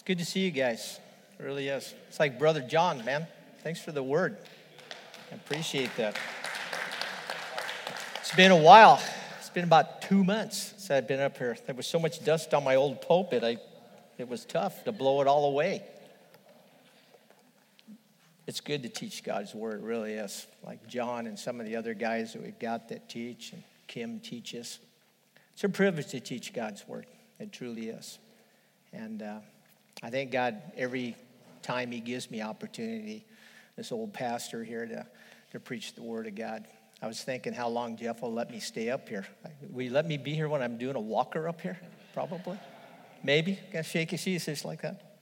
It's good to see you guys. It really is. It's like Brother John, man. Thanks for the word. I appreciate that. It's been a while. It's been about two months since I've been up here. There was so much dust on my old pulpit, I, it was tough to blow it all away. It's good to teach God's word, it really is. Like John and some of the other guys that we've got that teach, and Kim teaches. It's a privilege to teach God's word. It truly is. And uh, I thank God every time He gives me opportunity, this old pastor here, to, to preach the Word of God. I was thinking how long Jeff will let me stay up here. Will you let me be here when I'm doing a walker up here? Probably. Maybe. Got shaky just like that.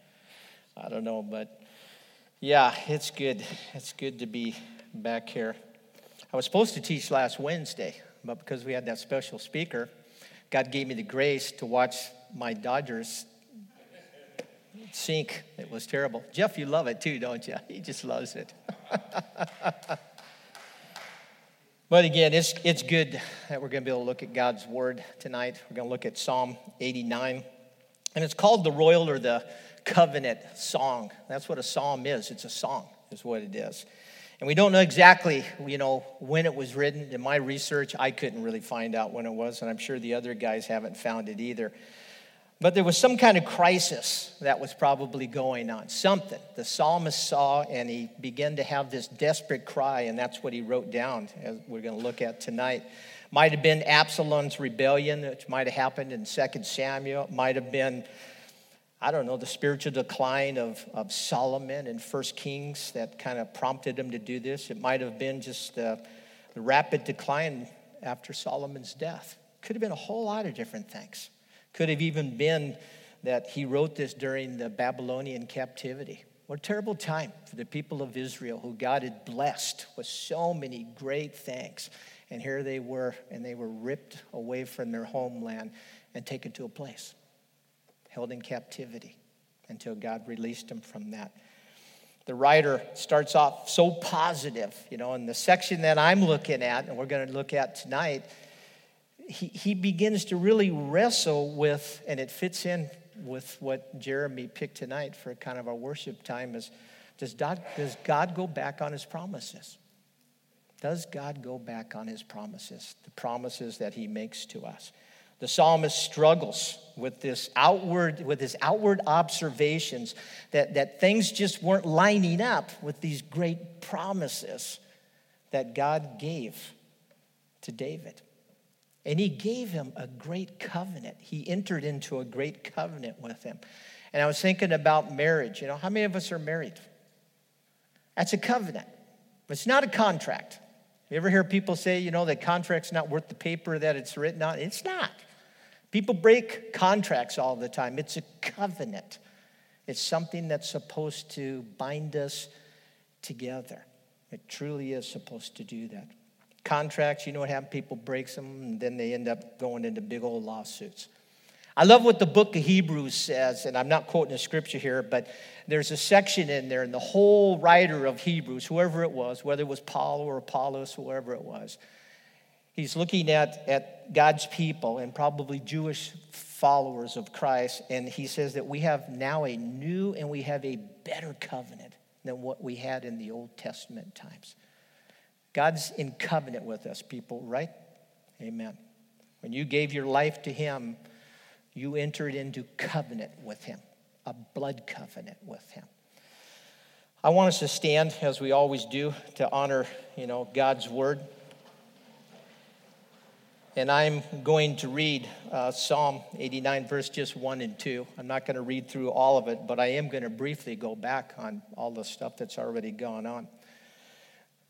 I don't know, but yeah, it's good. It's good to be back here. I was supposed to teach last Wednesday, but because we had that special speaker, God gave me the grace to watch my Dodgers sink. It was terrible. Jeff, you love it too, don't you? He just loves it. but again, it's, it's good that we're going to be able to look at God's word tonight. We're going to look at Psalm 89. And it's called the royal or the covenant song. That's what a psalm is. It's a song, is what it is. And we don't know exactly, you know, when it was written. In my research, I couldn't really find out when it was, and I'm sure the other guys haven't found it either. But there was some kind of crisis that was probably going on, something. The psalmist saw, and he began to have this desperate cry, and that's what he wrote down, as we're going to look at tonight. Might have been Absalom's rebellion, which might have happened in 2 Samuel. Might have been, I don't know, the spiritual decline of, of Solomon in 1 Kings that kind of prompted him to do this. It might have been just the, the rapid decline after Solomon's death. Could have been a whole lot of different things. Could have even been that he wrote this during the Babylonian captivity. What a terrible time for the people of Israel who God had blessed with so many great things. And here they were, and they were ripped away from their homeland and taken to a place, held in captivity until God released them from that. The writer starts off so positive, you know, in the section that I'm looking at, and we're going to look at tonight he, he begins to really wrestle with, and it fits in with what Jeremy picked tonight for kind of our worship time is does God, does God go back on his promises? Does God go back on his promises, the promises that he makes to us? The psalmist struggles with this outward, with his outward observations that, that things just weren't lining up with these great promises that God gave to David. And he gave him a great covenant. He entered into a great covenant with him. And I was thinking about marriage. You know, how many of us are married? That's a covenant. It's not a contract. You ever hear people say, you know, that contract's not worth the paper that it's written on? It's not. People break contracts all the time. It's a covenant. It's something that's supposed to bind us together. It truly is supposed to do that contracts, you know what happens? People break them, and then they end up going into big old lawsuits. I love what the book of Hebrews says, and I'm not quoting the scripture here, but there's a section in there, and the whole writer of Hebrews, whoever it was, whether it was Paul or Apollos, whoever it was, he's looking at, at God's people and probably Jewish followers of Christ, and he says that we have now a new and we have a better covenant than what we had in the Old Testament times. God's in covenant with us, people, right? Amen. When you gave your life to Him, you entered into covenant with Him, a blood covenant with Him. I want us to stand, as we always do, to honor, you know, God's word. And I'm going to read uh, Psalm 89, verse just 1 and 2. I'm not going to read through all of it, but I am going to briefly go back on all the stuff that's already gone on.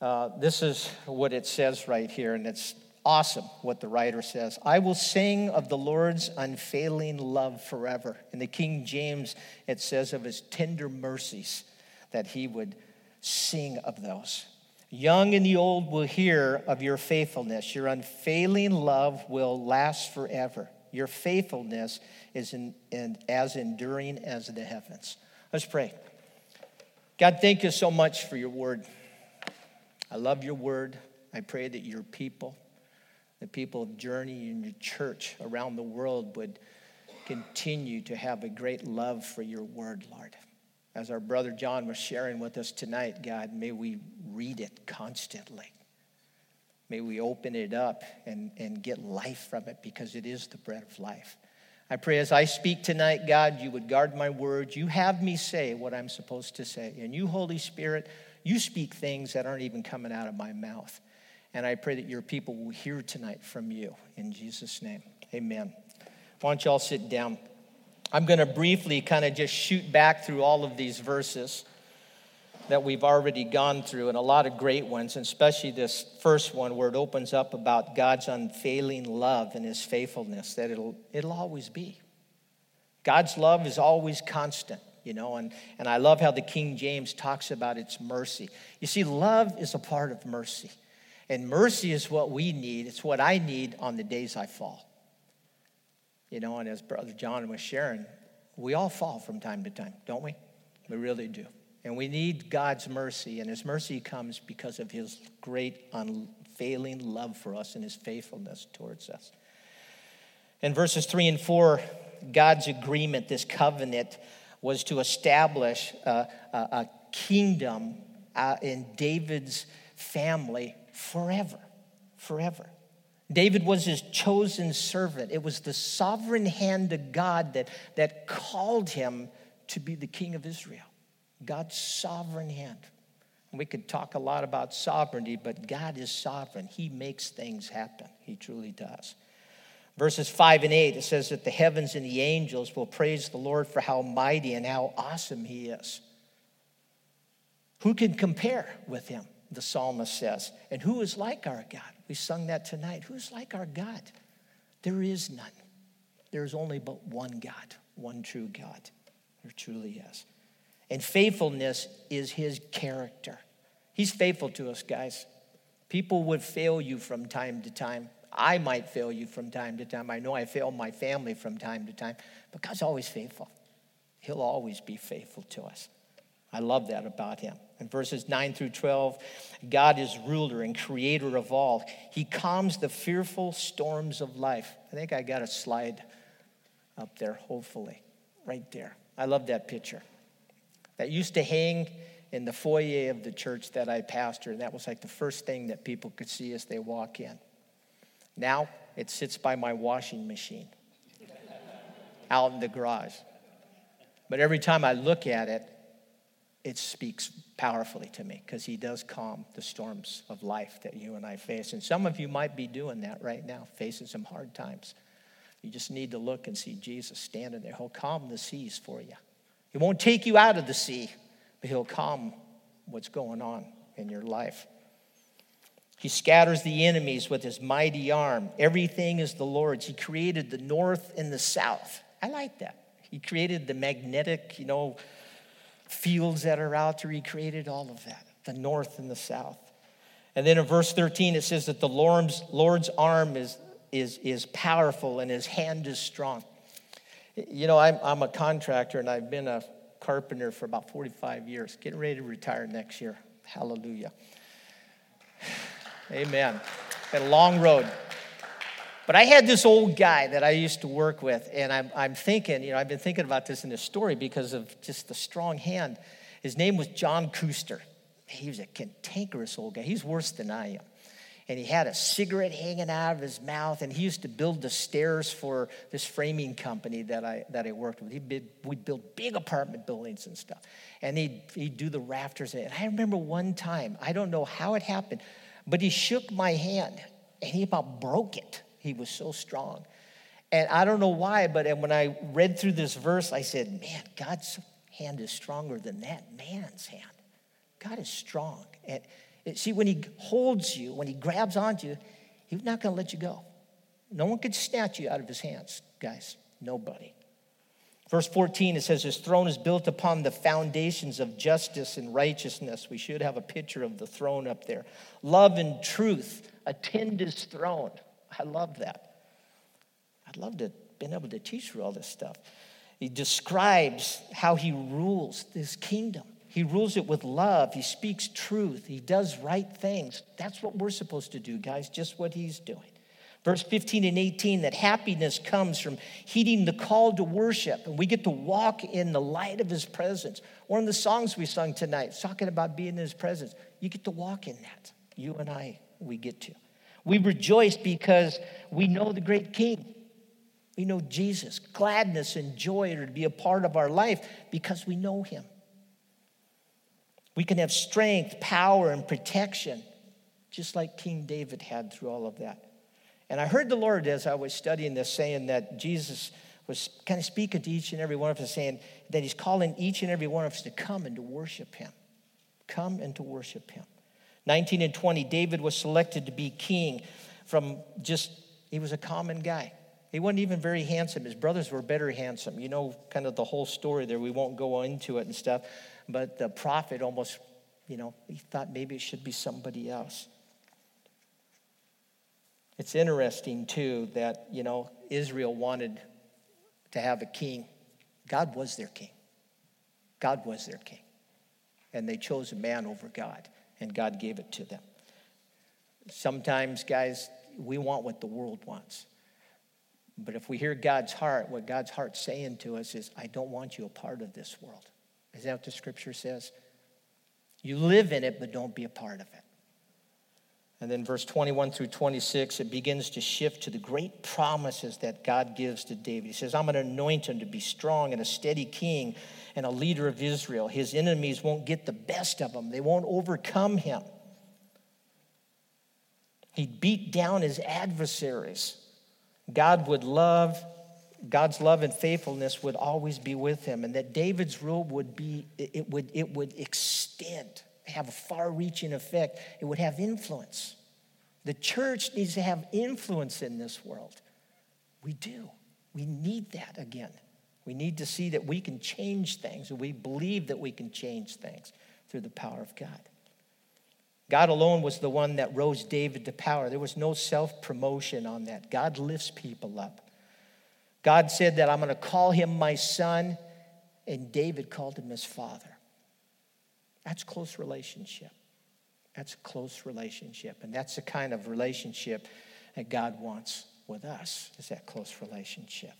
Uh, this is what it says right here, and it's awesome what the writer says. I will sing of the Lord's unfailing love forever. In the King James, it says of his tender mercies that he would sing of those. Young and the old will hear of your faithfulness. Your unfailing love will last forever. Your faithfulness is in, in, as enduring as the heavens. Let's pray. God, thank you so much for your word. I love your word. I pray that your people, the people of Journey and your church around the world would continue to have a great love for your word, Lord. As our brother John was sharing with us tonight, God, may we read it constantly. May we open it up and, and get life from it because it is the bread of life. I pray as I speak tonight, God, you would guard my words. You have me say what I'm supposed to say. And you, Holy Spirit, you speak things that aren't even coming out of my mouth. And I pray that your people will hear tonight from you. In Jesus' name, amen. Why don't you all sit down? I'm going to briefly kind of just shoot back through all of these verses that we've already gone through, and a lot of great ones, and especially this first one where it opens up about God's unfailing love and his faithfulness, that it'll, it'll always be. God's love is always constant, you know, and, and I love how the King James talks about its mercy. You see, love is a part of mercy, and mercy is what we need. It's what I need on the days I fall. You know, and as Brother John was sharing, we all fall from time to time, don't we? We really do. And we need God's mercy, and His mercy comes because of His great, unfailing love for us and His faithfulness towards us. In verses 3 and 4, God's agreement, this covenant, was to establish a, a, a kingdom uh, in David's family forever. Forever. David was his chosen servant. It was the sovereign hand of God that, that called him to be the king of Israel. God's sovereign hand. We could talk a lot about sovereignty, but God is sovereign. He makes things happen. He truly does. Verses 5 and 8, it says that the heavens and the angels will praise the Lord for how mighty and how awesome He is. Who can compare with Him, the psalmist says? And who is like our God? We sung that tonight. Who's like our God? There is none. There is only but one God, one true God. There truly is. And faithfulness is his character. He's faithful to us, guys. People would fail you from time to time. I might fail you from time to time. I know I fail my family from time to time, but God's always faithful. He'll always be faithful to us. I love that about him. In verses 9 through 12, God is ruler and creator of all. He calms the fearful storms of life. I think I got a slide up there, hopefully, right there. I love that picture that used to hang in the foyer of the church that I pastor. And that was like the first thing that people could see as they walk in. Now it sits by my washing machine out in the garage. But every time I look at it, it speaks powerfully to me because he does calm the storms of life that you and I face. And some of you might be doing that right now, facing some hard times. You just need to look and see Jesus standing there. He'll calm the seas for you. He won't take you out of the sea, but He'll calm what's going on in your life. He scatters the enemies with his mighty arm. Everything is the Lord's. He created the north and the south. I like that. He created the magnetic, you know, fields that are out there. He created all of that, the north and the south. And then in verse 13, it says that the Lord's, Lord's arm is, is, is powerful and his hand is strong. You know, I'm, I'm a contractor and I've been a carpenter for about 45 years, getting ready to retire next year. Hallelujah. Amen. Been a long road. But I had this old guy that I used to work with, and I'm, I'm thinking, you know, I've been thinking about this in this story because of just the strong hand. His name was John Cooster. He was a cantankerous old guy. He's worse than I am and he had a cigarette hanging out of his mouth and he used to build the stairs for this framing company that i that i worked with he would we'd build big apartment buildings and stuff and he'd, he'd do the rafters and i remember one time i don't know how it happened but he shook my hand and he about broke it he was so strong and i don't know why but when i read through this verse i said man god's hand is stronger than that man's hand god is strong and See, when he holds you, when he grabs onto you, he's not going to let you go. No one can snatch you out of his hands, guys. Nobody. Verse 14, it says, His throne is built upon the foundations of justice and righteousness. We should have a picture of the throne up there. Love and truth attend his throne. I love that. I'd love to been able to teach you all this stuff. He describes how he rules this kingdom. He rules it with love. He speaks truth. He does right things. That's what we're supposed to do, guys, just what he's doing. Verse 15 and 18 that happiness comes from heeding the call to worship, and we get to walk in the light of his presence. One of the songs we sung tonight, talking about being in his presence, you get to walk in that. You and I, we get to. We rejoice because we know the great king. We know Jesus. Gladness and joy are to be a part of our life because we know him. We can have strength, power, and protection, just like King David had through all of that. And I heard the Lord as I was studying this saying that Jesus was kind of speaking to each and every one of us, saying that He's calling each and every one of us to come and to worship Him. Come and to worship Him. 19 and 20, David was selected to be king from just, he was a common guy. He wasn't even very handsome. His brothers were better handsome. You know, kind of the whole story there. We won't go into it and stuff. But the prophet almost, you know, he thought maybe it should be somebody else. It's interesting, too, that, you know, Israel wanted to have a king. God was their king. God was their king. And they chose a man over God, and God gave it to them. Sometimes, guys, we want what the world wants. But if we hear God's heart, what God's heart's saying to us is, I don't want you a part of this world. Is that what the scripture says? You live in it, but don't be a part of it. And then verse 21 through 26, it begins to shift to the great promises that God gives to David. He says, I'm going to anoint him to be strong and a steady king and a leader of Israel. His enemies won't get the best of him, they won't overcome him. He'd beat down his adversaries. God would love, God's love and faithfulness would always be with him, and that David's rule would be, it would, it would extend have a far reaching effect, it would have influence. The church needs to have influence in this world. We do. We need that again. We need to see that we can change things, and we believe that we can change things through the power of God. God alone was the one that rose David to power. There was no self promotion on that. God lifts people up. God said that I'm going to call him my son, and David called him his father. That's close relationship. That's close relationship. And that's the kind of relationship that God wants with us, is that close relationship.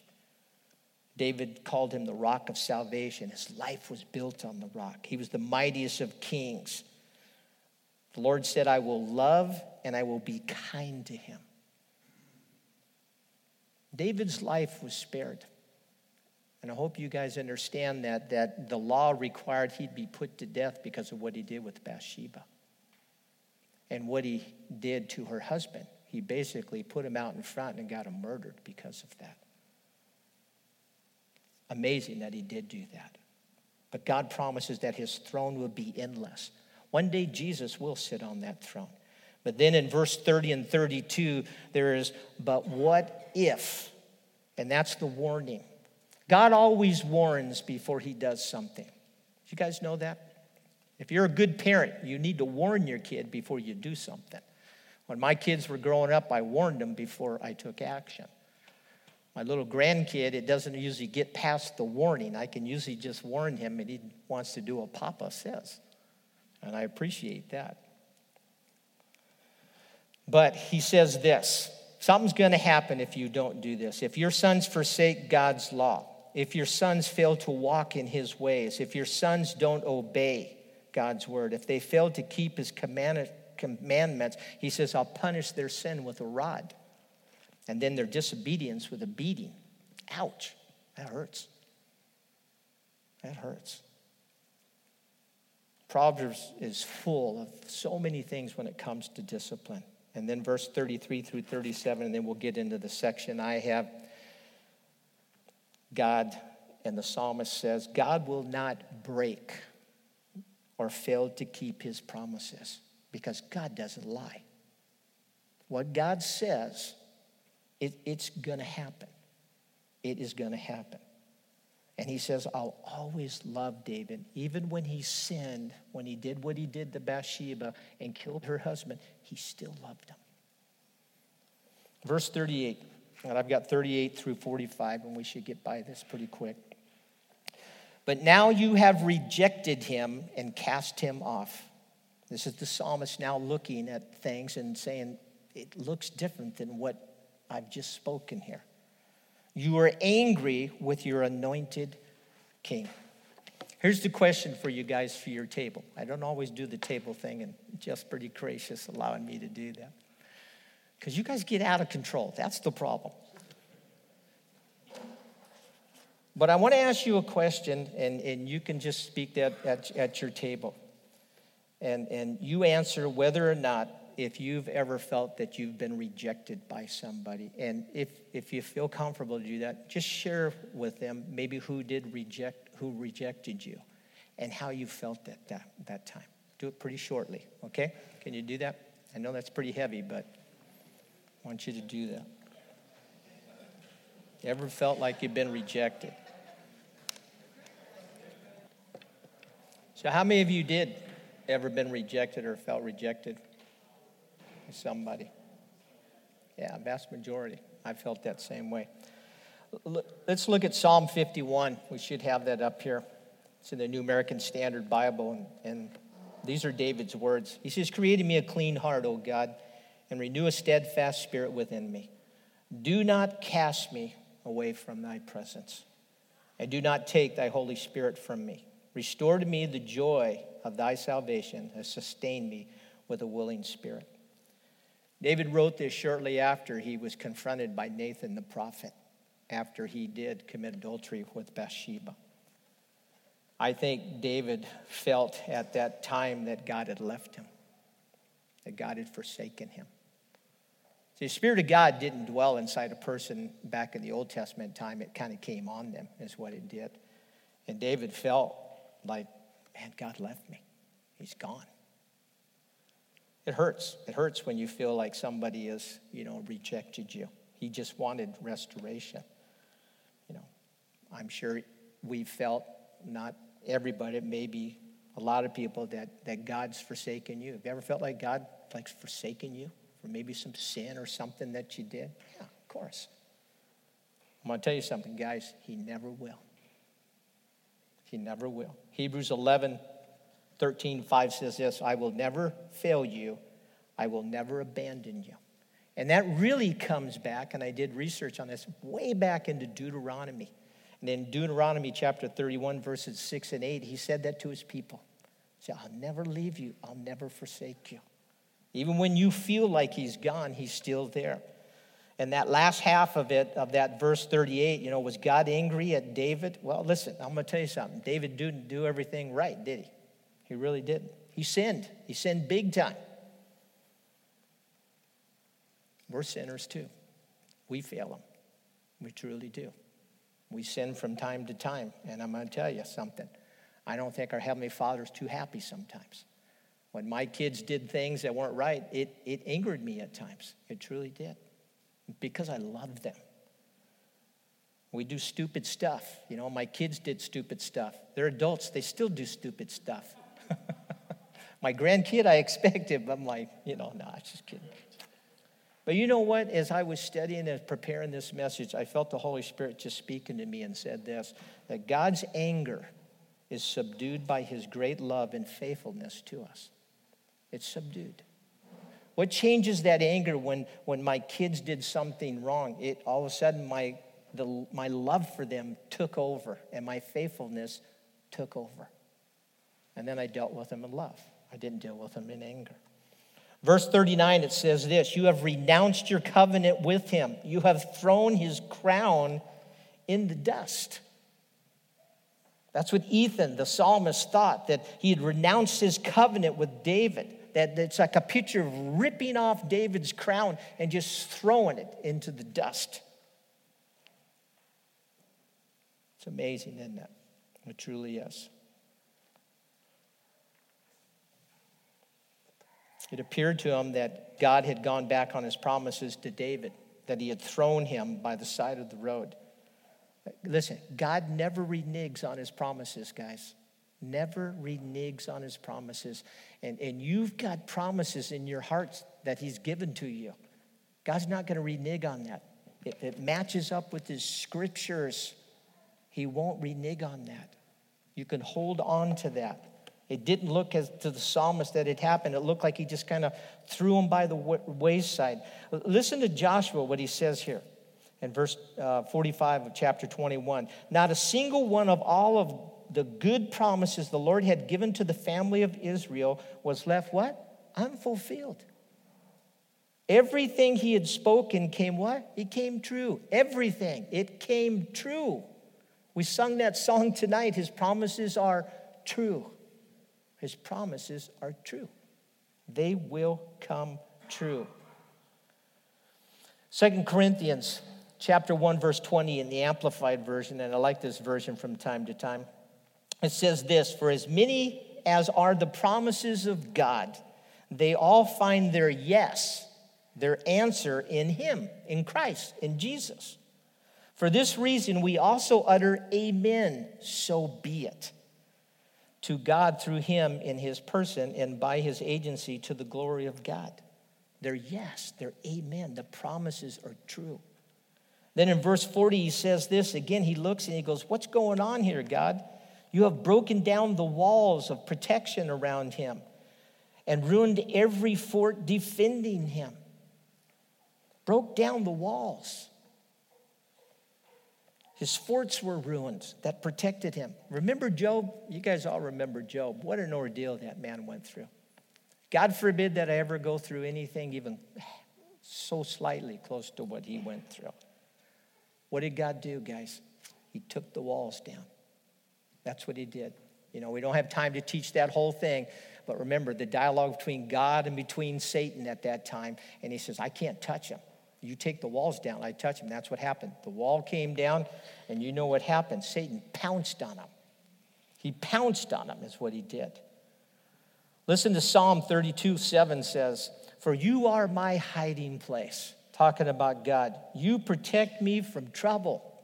David called him the rock of salvation. His life was built on the rock. He was the mightiest of kings. The Lord said, I will love and I will be kind to him. David's life was spared. And I hope you guys understand that, that the law required he'd be put to death because of what he did with Bathsheba and what he did to her husband. He basically put him out in front and got him murdered because of that. Amazing that he did do that. But God promises that his throne will be endless. One day Jesus will sit on that throne. But then in verse 30 and 32, there is, but what if? And that's the warning. God always warns before he does something. You guys know that? If you're a good parent, you need to warn your kid before you do something. When my kids were growing up, I warned them before I took action. My little grandkid, it doesn't usually get past the warning. I can usually just warn him and he wants to do what Papa says. And I appreciate that. But he says this something's going to happen if you don't do this. If your sons forsake God's law, if your sons fail to walk in his ways, if your sons don't obey God's word, if they fail to keep his commandments, he says, I'll punish their sin with a rod. And then their disobedience with a beating. Ouch. That hurts. That hurts. Proverbs is full of so many things when it comes to discipline. And then verse 33 through 37, and then we'll get into the section I have. God, and the psalmist says, God will not break or fail to keep his promises because God doesn't lie. What God says, it, it's going to happen. It is going to happen. And he says, I'll always love David. Even when he sinned, when he did what he did to Bathsheba and killed her husband, he still loved him. Verse 38 and I've got 38 through 45, and we should get by this pretty quick. But now you have rejected him and cast him off. This is the psalmist now looking at things and saying, it looks different than what I've just spoken here. You are angry with your anointed king. Here's the question for you guys for your table. I don't always do the table thing, and just pretty gracious allowing me to do that. Because you guys get out of control. That's the problem. But I want to ask you a question, and, and you can just speak that at, at your table. And, and you answer whether or not if you've ever felt that you've been rejected by somebody. And if, if you feel comfortable to do that, just share with them maybe who did reject, who rejected you and how you felt at that, that time. Do it pretty shortly, okay? Can you do that? I know that's pretty heavy, but I want you to do that. ever felt like you've been rejected? So, how many of you did ever been rejected or felt rejected? By somebody. Yeah, vast majority. I felt that same way. Let's look at Psalm 51. We should have that up here. It's in the New American Standard Bible, and, and these are David's words. He says, Create in me a clean heart, O God, and renew a steadfast spirit within me. Do not cast me away from thy presence, and do not take thy Holy Spirit from me. Restore to me the joy of thy salvation, and sustain me with a willing spirit. David wrote this shortly after he was confronted by Nathan the prophet, after he did commit adultery with Bathsheba. I think David felt at that time that God had left him, that God had forsaken him. See, the Spirit of God didn't dwell inside a person back in the Old Testament time. It kind of came on them, is what it did. And David felt like, man, God left me. He's gone. It hurts. It hurts when you feel like somebody has, you know, rejected you. He just wanted restoration. You know, I'm sure we felt, not everybody, maybe a lot of people, that, that God's forsaken you. Have you ever felt like God like forsaken you for maybe some sin or something that you did? Yeah, of course. I'm going to tell you something, guys. He never will. He never will. Hebrews 11 13, 5 says this I will never fail you, I will never abandon you. And that really comes back, and I did research on this way back into Deuteronomy. And in Deuteronomy chapter 31, verses 6 and 8, he said that to his people. He said, I'll never leave you, I'll never forsake you. Even when you feel like he's gone, he's still there. And that last half of it, of that verse 38, you know, was God angry at David? Well, listen, I'm going to tell you something. David didn't do everything right, did he? He really didn't. He sinned. He sinned big time. We're sinners too. We fail Him. We truly do. We sin from time to time. And I'm going to tell you something. I don't think our Heavenly Father's too happy sometimes. When my kids did things that weren't right, it, it angered me at times. It truly did. Because I love them. We do stupid stuff. You know, my kids did stupid stuff. They're adults, they still do stupid stuff. My grandkid, I expect but I'm like, you know, no, nah, I'm just kidding. But you know what? As I was studying and preparing this message, I felt the Holy Spirit just speaking to me and said this that God's anger is subdued by his great love and faithfulness to us. It's subdued. What changes that anger when, when my kids did something wrong? It all of a sudden my the, my love for them took over and my faithfulness took over. And then I dealt with them in love. I didn't deal with them in anger. Verse 39, it says this You have renounced your covenant with him, you have thrown his crown in the dust. That's what Ethan, the psalmist, thought that he had renounced his covenant with David. That it's like a picture of ripping off David's crown and just throwing it into the dust. It's amazing, isn't it? It truly is. It appeared to him that God had gone back on his promises to David, that he had thrown him by the side of the road. Listen, God never reneges on his promises, guys. Never reneges on his promises. And, and you've got promises in your hearts that he's given to you. God's not going to renege on that. If it matches up with his scriptures, he won't renege on that. You can hold on to that. It didn't look as to the psalmist that it happened. It looked like he just kind of threw him by the wayside. Listen to Joshua, what he says here in verse uh, 45 of chapter 21. Not a single one of all of the good promises the Lord had given to the family of Israel was left what? Unfulfilled. Everything he had spoken came what? It came true. Everything. It came true. We sung that song tonight. His promises are true. His promises are true. They will come true. Second Corinthians chapter 1 verse 20 in the amplified version and I like this version from time to time. It says this, for as many as are the promises of God, they all find their yes, their answer in him, in Christ, in Jesus. For this reason, we also utter Amen, so be it. To God through him in his person and by his agency to the glory of God. They're yes, they're amen. The promises are true. Then in verse 40, he says this again. He looks and he goes, What's going on here, God? You have broken down the walls of protection around him and ruined every fort defending him. Broke down the walls. His forts were ruined that protected him. Remember Job? You guys all remember Job. What an ordeal that man went through. God forbid that I ever go through anything even so slightly close to what he went through. What did God do, guys? He took the walls down. That's what he did. You know, we don't have time to teach that whole thing, but remember the dialogue between God and between Satan at that time. And he says, I can't touch him. You take the walls down, I touch him. That's what happened. The wall came down, and you know what happened. Satan pounced on him. He pounced on him, is what he did. Listen to Psalm 32 7 says, For you are my hiding place. Talking about God. You protect me from trouble.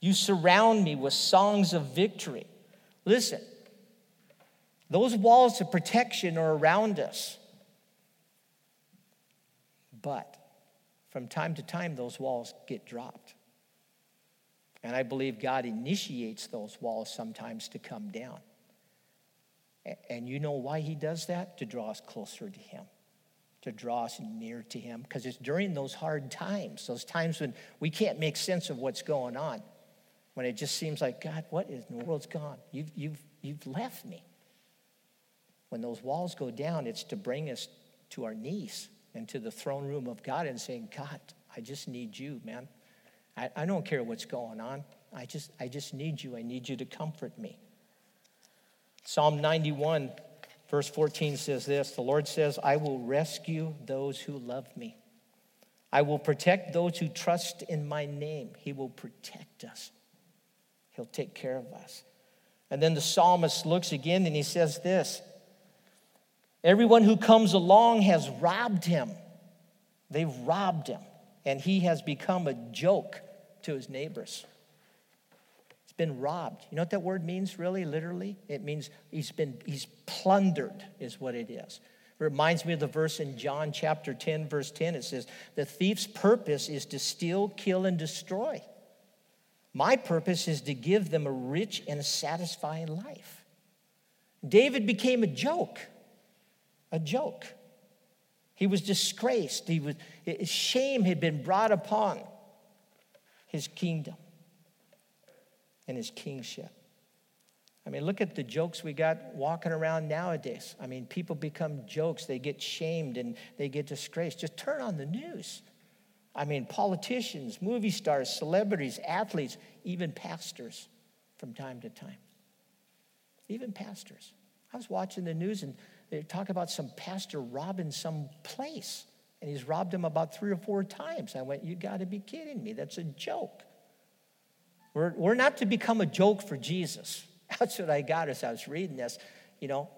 You surround me with songs of victory. Listen, those walls of protection are around us. But from time to time, those walls get dropped. And I believe God initiates those walls sometimes to come down. And you know why He does that? To draw us closer to Him, to draw us near to Him. Because it's during those hard times, those times when we can't make sense of what's going on, when it just seems like, God, what is the world's gone? You've, you've, you've left me. When those walls go down, it's to bring us to our knees and to the throne room of God and saying, God, I just need you, man. I, I don't care what's going on. I just, I just need you. I need you to comfort me. Psalm 91, verse 14 says this The Lord says, I will rescue those who love me. I will protect those who trust in my name. He will protect us, He'll take care of us. And then the psalmist looks again and he says this Everyone who comes along has robbed him. They've robbed him, and he has become a joke to his neighbors. He's been robbed. You know what that word means, really, literally? It means he's been, he's plundered, is what it is. It reminds me of the verse in John chapter 10, verse 10. It says, The thief's purpose is to steal, kill, and destroy. My purpose is to give them a rich and a satisfying life. David became a joke a joke. He was disgraced. He was, shame had been brought upon his kingdom and his kingship. I mean, look at the jokes we got walking around nowadays. I mean, people become jokes. They get shamed and they get disgraced. Just turn on the news. I mean, politicians, movie stars, celebrities, athletes, even pastors from time to time. Even pastors. I was watching the news and they talk about some pastor robbing some place, and he's robbed him about three or four times. I went, You got to be kidding me. That's a joke. We're, we're not to become a joke for Jesus. That's what I got as I was reading this. You know,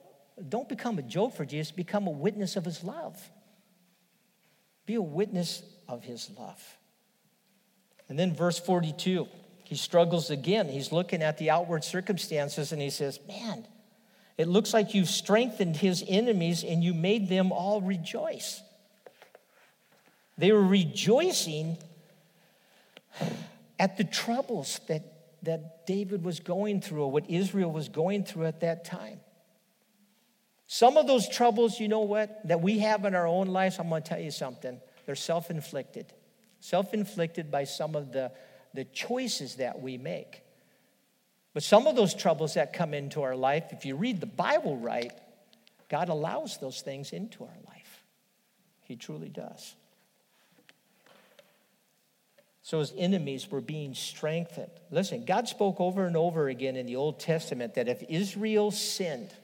don't become a joke for Jesus, become a witness of his love. Be a witness of his love. And then verse 42, he struggles again. He's looking at the outward circumstances and he says, Man, it looks like you've strengthened his enemies and you made them all rejoice. They were rejoicing at the troubles that, that David was going through or what Israel was going through at that time. Some of those troubles, you know what, that we have in our own lives, I'm going to tell you something. They're self inflicted, self inflicted by some of the, the choices that we make. But some of those troubles that come into our life, if you read the Bible right, God allows those things into our life. He truly does. So his enemies were being strengthened. Listen, God spoke over and over again in the Old Testament that if Israel sinned,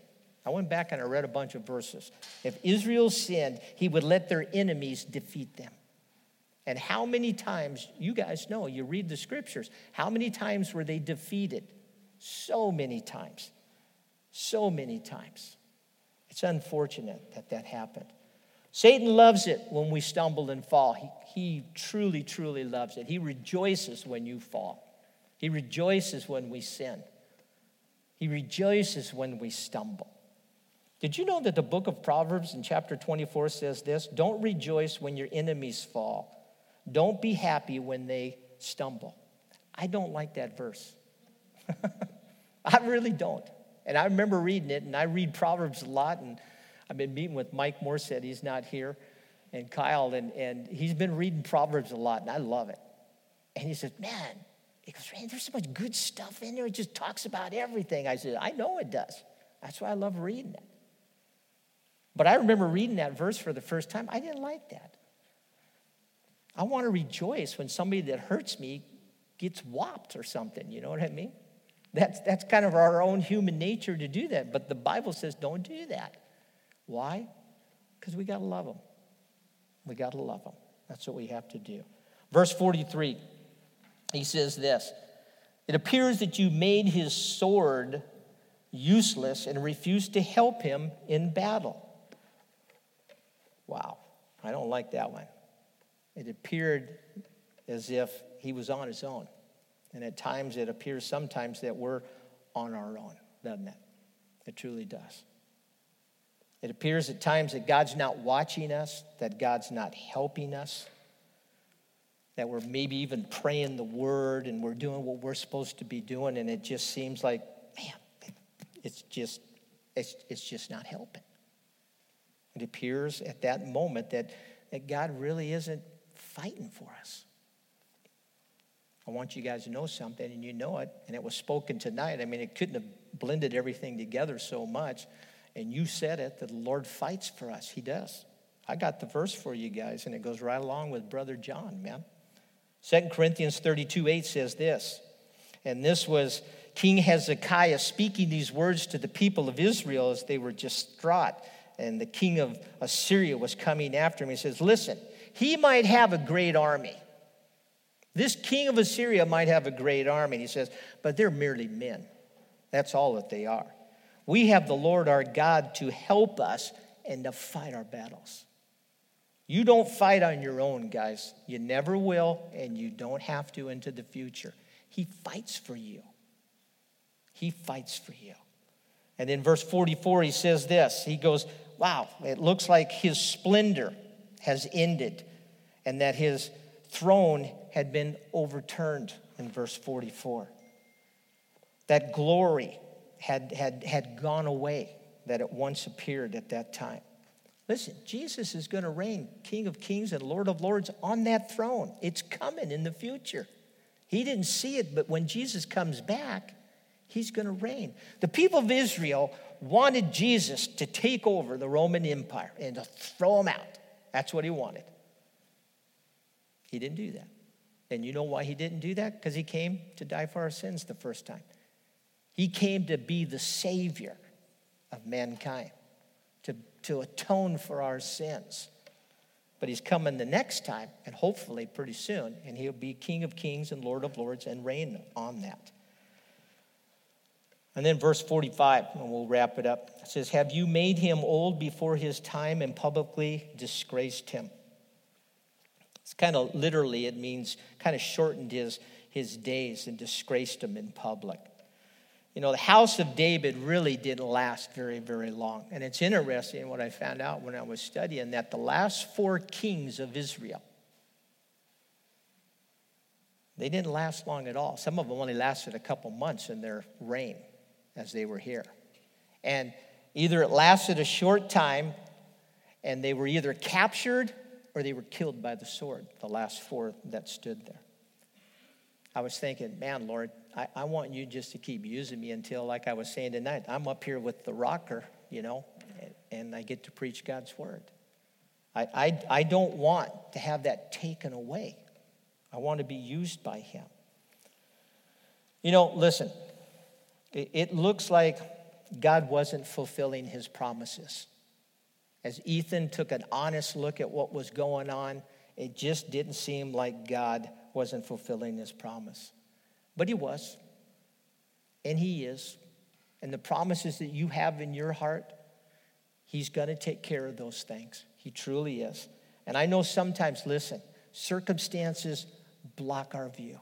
I went back and I read a bunch of verses. If Israel sinned, he would let their enemies defeat them. And how many times, you guys know, you read the scriptures, how many times were they defeated? So many times. So many times. It's unfortunate that that happened. Satan loves it when we stumble and fall. He, he truly, truly loves it. He rejoices when you fall. He rejoices when we sin. He rejoices when we stumble. Did you know that the book of Proverbs in chapter 24 says this? Don't rejoice when your enemies fall. Don't be happy when they stumble. I don't like that verse. I really don't. And I remember reading it, and I read Proverbs a lot, and I've been meeting with Mike Morset, he's not here, and Kyle, and, and he's been reading Proverbs a lot, and I love it. And he says, Man, he goes, Man, there's so much good stuff in there. It just talks about everything. I said, I know it does. That's why I love reading it. But I remember reading that verse for the first time. I didn't like that. I want to rejoice when somebody that hurts me gets whopped or something. You know what I mean? That's, that's kind of our own human nature to do that. But the Bible says don't do that. Why? Because we got to love them. We got to love them. That's what we have to do. Verse 43, he says this It appears that you made his sword useless and refused to help him in battle. Wow, I don't like that one. It appeared as if he was on his own. And at times it appears sometimes that we're on our own, doesn't it? It truly does. It appears at times that God's not watching us, that God's not helping us, that we're maybe even praying the word and we're doing what we're supposed to be doing, and it just seems like, man, it's just, it's, it's just not helping. It appears at that moment that, that God really isn't fighting for us. I want you guys to know something, and you know it, and it was spoken tonight. I mean, it couldn't have blended everything together so much. And you said it that the Lord fights for us. He does. I got the verse for you guys, and it goes right along with Brother John, man. Second Corinthians 32 8 says this, and this was King Hezekiah speaking these words to the people of Israel as they were distraught and the king of Assyria was coming after him. He says, Listen, he might have a great army. This king of Assyria might have a great army. He says, but they're merely men. That's all that they are. We have the Lord our God to help us and to fight our battles. You don't fight on your own, guys. You never will, and you don't have to into the future. He fights for you. He fights for you. And in verse 44, he says this He goes, wow, it looks like his splendor has ended and that his throne had been overturned in verse 44. That glory had, had, had gone away that it once appeared at that time. Listen, Jesus is going to reign King of Kings and Lord of Lords on that throne. It's coming in the future. He didn't see it, but when Jesus comes back, he's going to reign. The people of Israel wanted Jesus to take over the Roman Empire and to throw him out. That's what he wanted. He didn't do that. And you know why he didn't do that? Because he came to die for our sins the first time. He came to be the Savior of mankind, to, to atone for our sins. But he's coming the next time, and hopefully pretty soon, and he'll be King of Kings and Lord of Lords and reign on that. And then verse 45, and we'll wrap it up. It says, Have you made him old before his time and publicly disgraced him? It's kind of literally, it means kind of shortened his, his days and disgraced him in public. You know, the house of David really didn't last very, very long. And it's interesting what I found out when I was studying that the last four kings of Israel, they didn't last long at all. Some of them only lasted a couple months in their reign as they were here. And Either it lasted a short time and they were either captured or they were killed by the sword, the last four that stood there. I was thinking, man, Lord, I, I want you just to keep using me until, like I was saying tonight, I'm up here with the rocker, you know, and, I get to preach God's word. I, I, I don't want to have that taken away. I want to be used by Him. You know, listen, it, looks like God wasn't fulfilling His promises. As Ethan took an honest look at what was going on, it just didn't seem like God wasn't fulfilling His promise. But He was, and He is. And the promises that you have in your heart, He's going to take care of those things. He truly is. And I know sometimes, listen, circumstances block our view.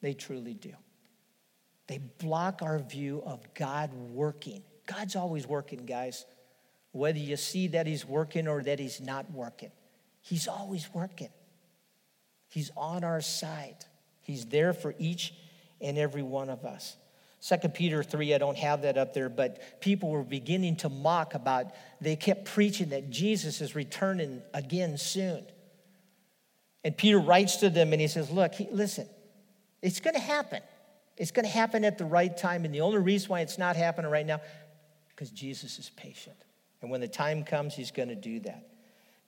They truly do. They block our view of God working. God's always working, guys. Whether you see that He's working or that He's not working, He's always working. He's on our side, He's there for each and every one of us. Second Peter 3, I don't have that up there, but people were beginning to mock about, they kept preaching that Jesus is returning again soon. And Peter writes to them and he says, Look, he, listen, it's going to happen. It's going to happen at the right time. And the only reason why it's not happening right now, because Jesus is patient. And when the time comes, he's going to do that.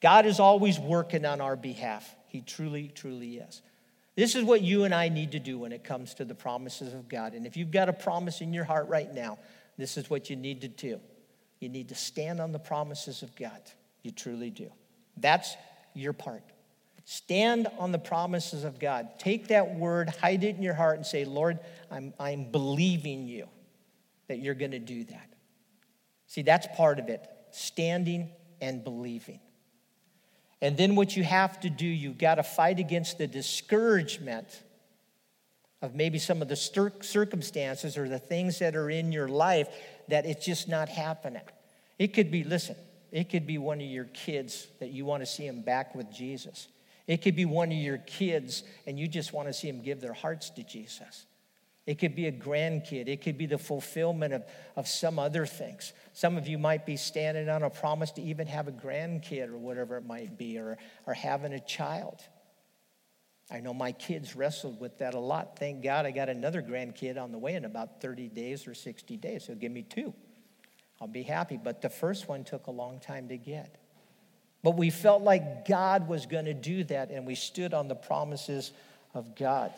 God is always working on our behalf. He truly, truly is. This is what you and I need to do when it comes to the promises of God. And if you've got a promise in your heart right now, this is what you need to do. You need to stand on the promises of God. You truly do. That's your part. Stand on the promises of God. Take that word, hide it in your heart, and say, Lord, I'm, I'm believing you that you're going to do that. See, that's part of it standing and believing. And then what you have to do, you've got to fight against the discouragement of maybe some of the circumstances or the things that are in your life that it's just not happening. It could be, listen, it could be one of your kids that you want to see them back with Jesus. It could be one of your kids and you just want to see them give their hearts to Jesus. It could be a grandkid. It could be the fulfillment of, of some other things. Some of you might be standing on a promise to even have a grandkid or whatever it might be, or, or having a child. I know my kids wrestled with that a lot. Thank God I got another grandkid on the way in about 30 days or 60 days. So give me two. I'll be happy. But the first one took a long time to get. But we felt like God was going to do that, and we stood on the promises of God.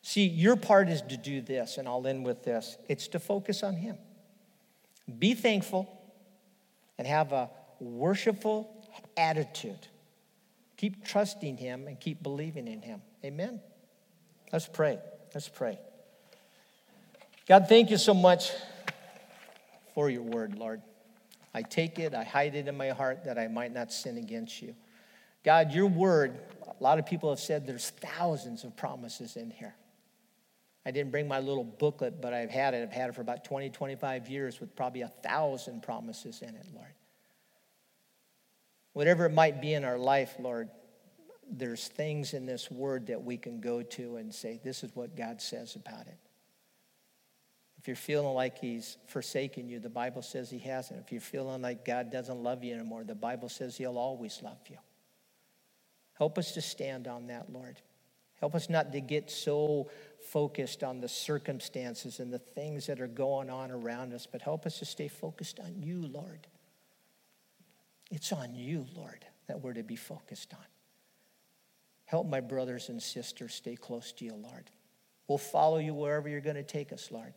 See, your part is to do this, and I'll end with this it's to focus on Him. Be thankful and have a worshipful attitude. Keep trusting Him and keep believing in Him. Amen? Let's pray. Let's pray. God, thank you so much for your word, Lord. I take it, I hide it in my heart that I might not sin against you. God, your word, a lot of people have said there's thousands of promises in here. I didn't bring my little booklet, but I've had it. I've had it for about 20, 25 years with probably a thousand promises in it, Lord. Whatever it might be in our life, Lord, there's things in this word that we can go to and say, this is what God says about it. You're feeling like he's forsaken you, the Bible says he hasn't. If you're feeling like God doesn't love you anymore, the Bible says he'll always love you. Help us to stand on that, Lord. Help us not to get so focused on the circumstances and the things that are going on around us, but help us to stay focused on you, Lord. It's on you, Lord, that we're to be focused on. Help my brothers and sisters stay close to you, Lord. We'll follow you wherever you're going to take us, Lord.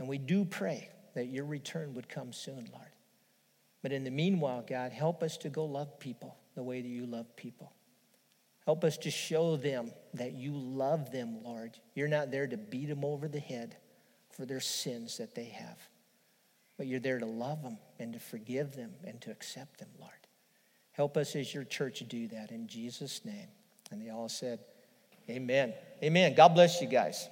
And we do pray that your return would come soon, Lord. But in the meanwhile, God, help us to go love people the way that you love people. Help us to show them that you love them, Lord. You're not there to beat them over the head for their sins that they have, but you're there to love them and to forgive them and to accept them, Lord. Help us as your church do that in Jesus' name. And they all said, Amen. Amen. God bless you guys.